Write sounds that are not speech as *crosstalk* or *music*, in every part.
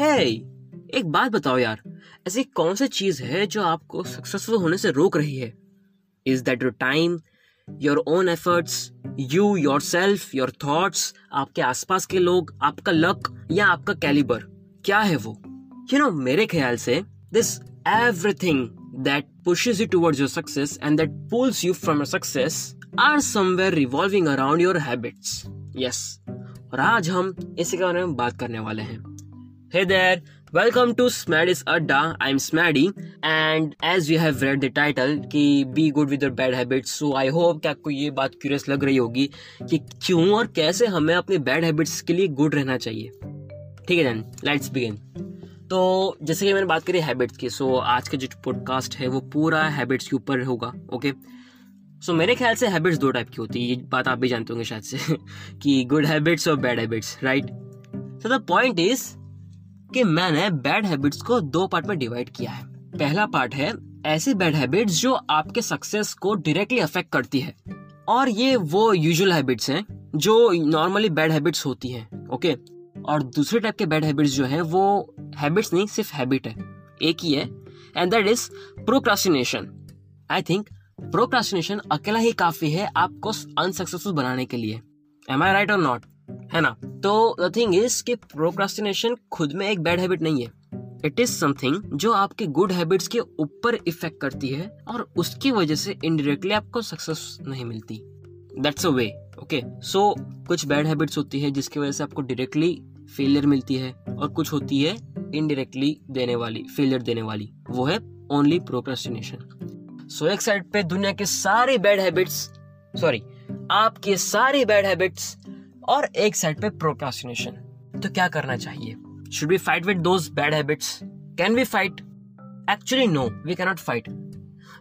हे एक बात बताओ यार। ऐसी कौन सी चीज़ है जो आपको सक्सेसफुल होने से रोक रही है? Is that your time your own efforts you yourself your thoughts आपके आसपास के लोग आपका लक या आपका कैलिबर क्या है वो? यू you नो know, मेरे ख्याल से this everything that pushes you towards your success and that pulls you from your success are somewhere revolving around your habits. Yes. और आज हम इसी के बारे में बात करने वाले हैं। Hey there, welcome to Smaddy's Adda. I'm Smaddy and as you have read the title कि be good with your bad habits, so I hope कि आपको ये बात क्यूरियस लग रही होगी कि क्यों और कैसे हमें अपने बैड हैबिट्स के लिए गुड रहना चाहिए। ठीक है देन लेट्स बिगिन तो जैसे कि मैंने बात करी हैबिट्स की सो आज का जो पॉडकास्ट है वो पूरा हैबिट्स के ऊपर होगा ओके सो so, मेरे ख्याल से हैबिट्स दो टाइप की होती है ये बात आप भी जानते होंगे शायद से *laughs* कि गुड हैबिट्स और bad habits right so the point is कि मैंने बैड हैबिट्स को दो पार्ट में डिवाइड किया है। पहला पार्ट है ऐसी बैड हैबिट्स जो आपके सक्सेस को डायरेक्टली अफेक्ट करती है। और ये वो यूजुअल हैबिट्स हैं जो नॉर्मली बैड हैबिट्स होती हैं ओके और दूसरे टाइप के बैड हैबिट्स जो है, वो हैबिट्स नहीं, सिर्फ़ हैबिट है। एक ही है and that is procrastination I think procrastination अकेला ही काफ़ी है आपको अनसक्सेसफुल बनाने के लिए। Am I right or not है ना? तो द थिंग इज़ कि प्रोक्रास्टिनेशन खुद में एक बैड हैबिट नहीं है। इट इज़ समथिंग जो आपके गुड हैबिट्स के ऊपर इफ़ेक्ट करती है और उसकी वजह से इनडायरेक्टली आपको सक्सेस नहीं मिलती। That's a way okay so कुछ बैड हैबिट्स होती है जिसकी वजह से आपको डायरेक्टली फेलियर मिलती है और कुछ होती है इनडायरेक्टली देने वाली फेलियर देने वाली। वो है ओनली प्रोक्रेस्टिनेशन सो एक साइड पे दुनिया के सारे बैड हैबिट्स सॉरी आपके सारे बैड हैबिट्स और एक साइड पे प्रोक्रास्टिनेशन तो क्या करना चाहिए? Should be fight with those bad habits can we fight actually no we cannot fight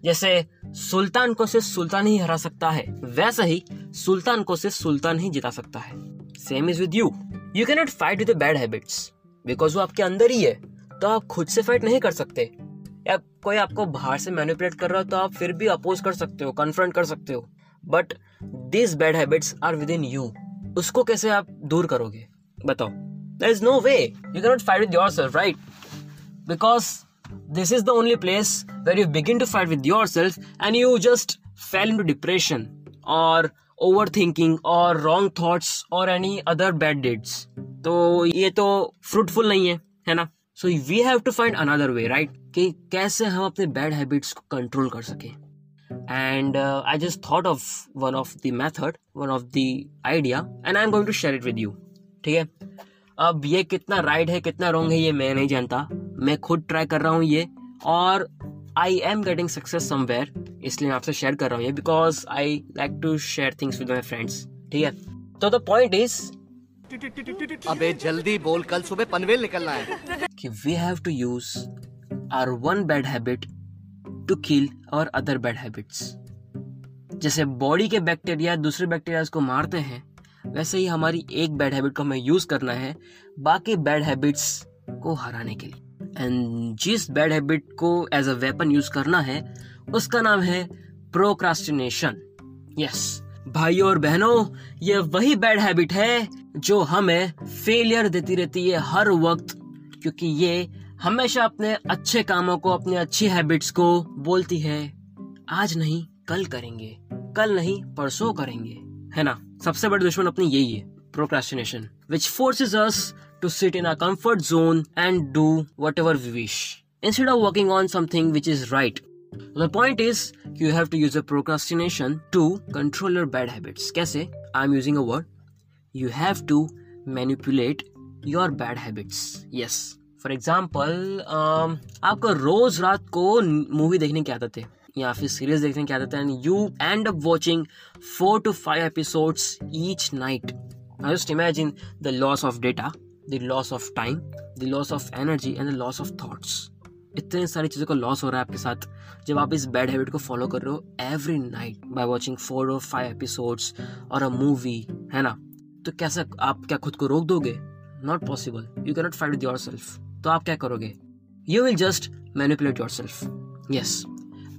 जैसे, सुल्तान को सिर्फ़ सुल्तान ही हरा सकता है, वैसा ही सुल्तान को सिर्फ़ सुल्तान ही जिता सकता है. Same is with you you cannot fight with bad habits because वो आपके अंदर ही है तो आप खुद से फाइट नहीं कर सकते. या कोई आपको बाहर से मैनिपुलेट कर रहा हो तो आप फिर भी अपोज कर सकते हो कन्फ्रंट कर सकते हो. But this bad habits are with in you उसको कैसे आप दूर करोगे? बताओ। There is no way you cannot fight with your self right because this is the only place where you begin to fight with your self and you just fail to depression और over thinking और wrong thoughts और any other bad dates तो ये तो fruitful नहीं है है ना? So we have to find another way right कि कैसे हम अपने बैड हैबिट्स को कंट्रोल कर सकें। And I just thought of one of the method one of the idea and I am going to share it with you ठीक है? अब ये कितना राइट है कितना रॉन्ग है ये मैं नहीं जानता। मैं खुद ट्राई कर रहा हूँ ये और I am getting success somewhere इसलिए मैं आपसे शेयर कर रहा हूँ ये because I like to share things with my friends ठीक है? तो द पॉइंट इज़ अबे जल्दी बोल कल सुबह पनवेल निकलना है। कि we have to use our one bad habit to kill और अदर बैड हैबिट्स जैसे बॉडी के बैक्टीरिया दूसरे बैक्टीरिया को मारते हैं, वैसे ही हमारी एक बैड हैबिट को हमें यूज़ करना है बाकी बैड हैबिट्स को हराने के लिए। एंड जिस बैड हैबिट को एज अ वेपन यूज़ करना है, उसका नाम है प्रोक्रास्टिनेशन यस भाइयों और बहनों, ये वही बैड हैबिट है जो हमें फेलियर देती रहती है हर वक्त, क्योंकि ये हमेशा अपने अच्छे कामों को, अपने अच्छी हैबिट्स को बोलती है, आज नहीं, कल करेंगे। कल नहीं, परसों करेंगे। है ना? सबसे बड़े दुश्मन अपनी यही है procrastination which forces us to sit in a zone and do whatever we wish instead of working on something which is right the point is you have to use a procrastination to control your bad habits कैसे? I am using a word you have to manipulate your bad habits yes for example um, आपको रोज रात को movie देखने की आदत है या फिर सीरीज़ देखने की आदत है and you end up watching four to five episodes each night I just imagine the loss of data the loss of time the loss of energy and the loss of thoughts इतने सारी चीज़ों का loss हो रहा है आपके साथ जब आप इस बैड हैबिट को फॉलो कर रहे हो every night by watching four और फाइव एपिसोड्स और अ मूवी है ना? तो कैसे आप क्या खुद को रोक दोगे? Not possible you cannot fight with your self तो आप क्या करोगे? You will just manipulate your self yes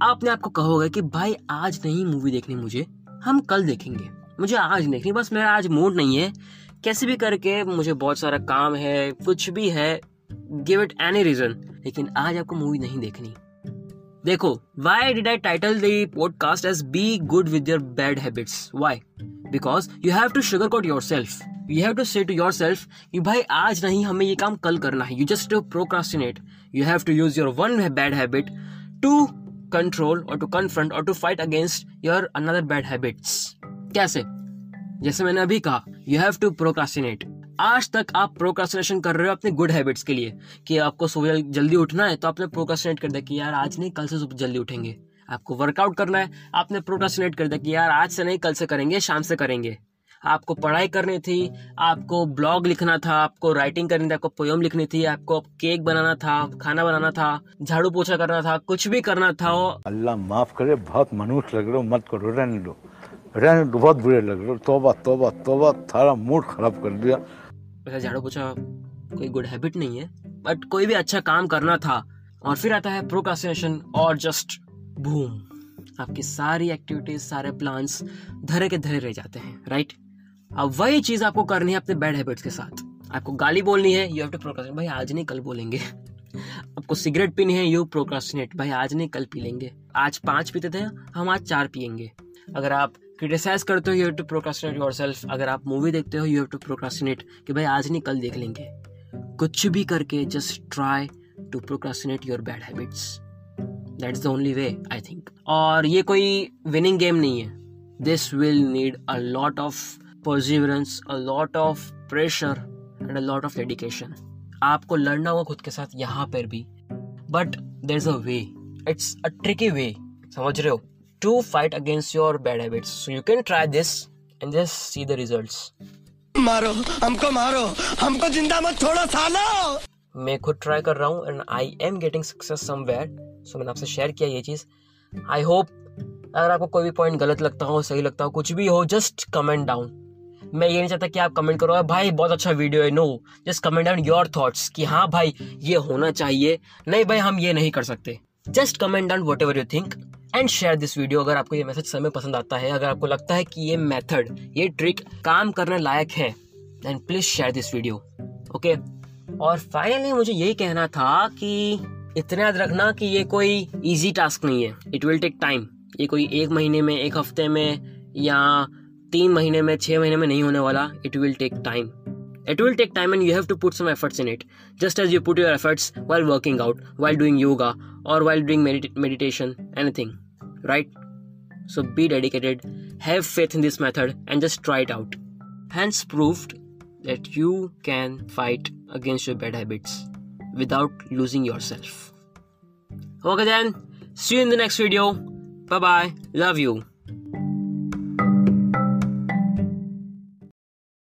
आपने आपको कहोगे कि भाई आज नहीं मूवी देखनी मुझे, हम कल देखेंगे। मुझे आज देखनी, बस मेरा आज मूड नहीं है। कैसे भी करके मुझे बहुत सारा काम है, कुछ भी है गिव इट एनी रीजन लेकिन आज आपको मूवी नहीं देखनी। देखो why did I title the podcast as be good with your bad habits why because you have to sugar coat your self you have to say to your self कि भाई आज नहीं हमें ये काम कल करना है। You just procrastinate you have to use your one bad habit to control और टू कन्फ्रंट और to fight against your another bad habits कैसे? जैसे मैंने अभी कहा यू हैव टू प्रोक्रास्टिनेट आज तक आप प्रोक्रास्टिनेशन कर रहे हो अपने गुड हैबिट्स के लिए कि आपको सुबह जल्दी उठना है तो आपने प्रोक्रास्टिनेट कर दिया कि यार आज नहीं, कल से सुबह जल्दी उठेंगे। आपको वर्कआउट करना है। आपने प्रोक्रास्टिनेट कर दिया कि यार आज से नहीं कल से करेंगे शाम से करेंगे। आपको पढ़ाई करनी थी आपको ब्लॉग लिखना था आपको राइटिंग करनी थी आपको पोयम लिखनी थी आपको केक बनाना था खाना बनाना था झाड़ू पोछा करना था कुछ भी करना था अल्लाह माफ़ करे बहुत मनुष्य लग रहे हो मत करो रहने दो। रहने दो बहुत बुरे लग रहे हो। तोबा तोबा तोबा थारा मूड खराब कर दिया। वैसे झाड़ू पोछा कोई गुड हैबिट नहीं है बट कोई भी अच्छा काम करना था और फिर आता है प्रोकास्टिनेशन और जस्ट बूम आपकी सारी एक्टिविटीज़ सारे प्लान्स धरे के धरे रह जाते हैं राइट अब वही चीज़ आपको करनी है अपने बैड हैबिट्स के साथ। आपको गाली बोलनी है यू हैव टू प्रोक्रास्टिनेट भाई, आज नहीं कल बोलेंगे। आपको सिगरेट पीनी है यू प्रोक्रास्टिनेट भाई, आज नहीं कल पी लेंगे। आज पाँच पीते थे, हम आज चार पियेंगे। अगर आप क्रिटिसाइज करते हो you have to procrastinate yourself अगर आप मूवी देखते हो यू हैव टू प्रोक्रास्टिनेट कि भाई, आज नहीं कल देख लेंगे। कुछ भी करके just try to procrastinate your bad habits that's the only way I think और ये कोई विनिंग गेम नहीं है. This will need a lot of perseverance a lot of pressure and a lot of dedication आपको लड़ना होगा खुद के साथ यहाँ पर भी. But there is a way it's a tricky way समझ रहे हो? To fight against your bad habits so you can try this and just see the results मारो, हमको मारो. हमको ज़िंदा मत छोड़ो, सालो! मैं खुद ट्राई कर रहा हूँ and I am getting success somewhere so मैंने आपसे शेयर किया ये चीज़. आई होप अगर आपको कोई भी पॉइंट गलत लगता हो, सही लगता हो, कुछ भी हो जस्ट कमेंट डाउन मैं ये नहीं चाहता कि आप कमेंट करो भाई, बहुत अच्छा वीडियो है no just comment down your thoughts कि हाँ भाई, ये होना चाहिए. नहीं भाई, हम ये नहीं कर सकते. Just comment down whatever you think and share this video अगर आपको ये मैसेज समय पसंद आता है, अगर आपको लगता है कि ये मेथड ये ट्रिक काम करने लायक है then please share this video okay और फाइनली मुझे यही कहना था कि इतना याद रखना कि ये कोई इजी टास्क नहीं है। इट विल टेक टाइम ये कोई एक महीने में, एक हफ़्ते में या तीन महीने में, छह महीने में नहीं होने वाला। It will take time it will take time and you have to put some efforts in it just as you put your efforts while working out while doing yoga और while doing meditation anything right so be dedicated have faith in this method and just try it out hence proved that you can fight against your bad habits without losing yourself. Okay, then, see you in the next video. Bye bye. Love you.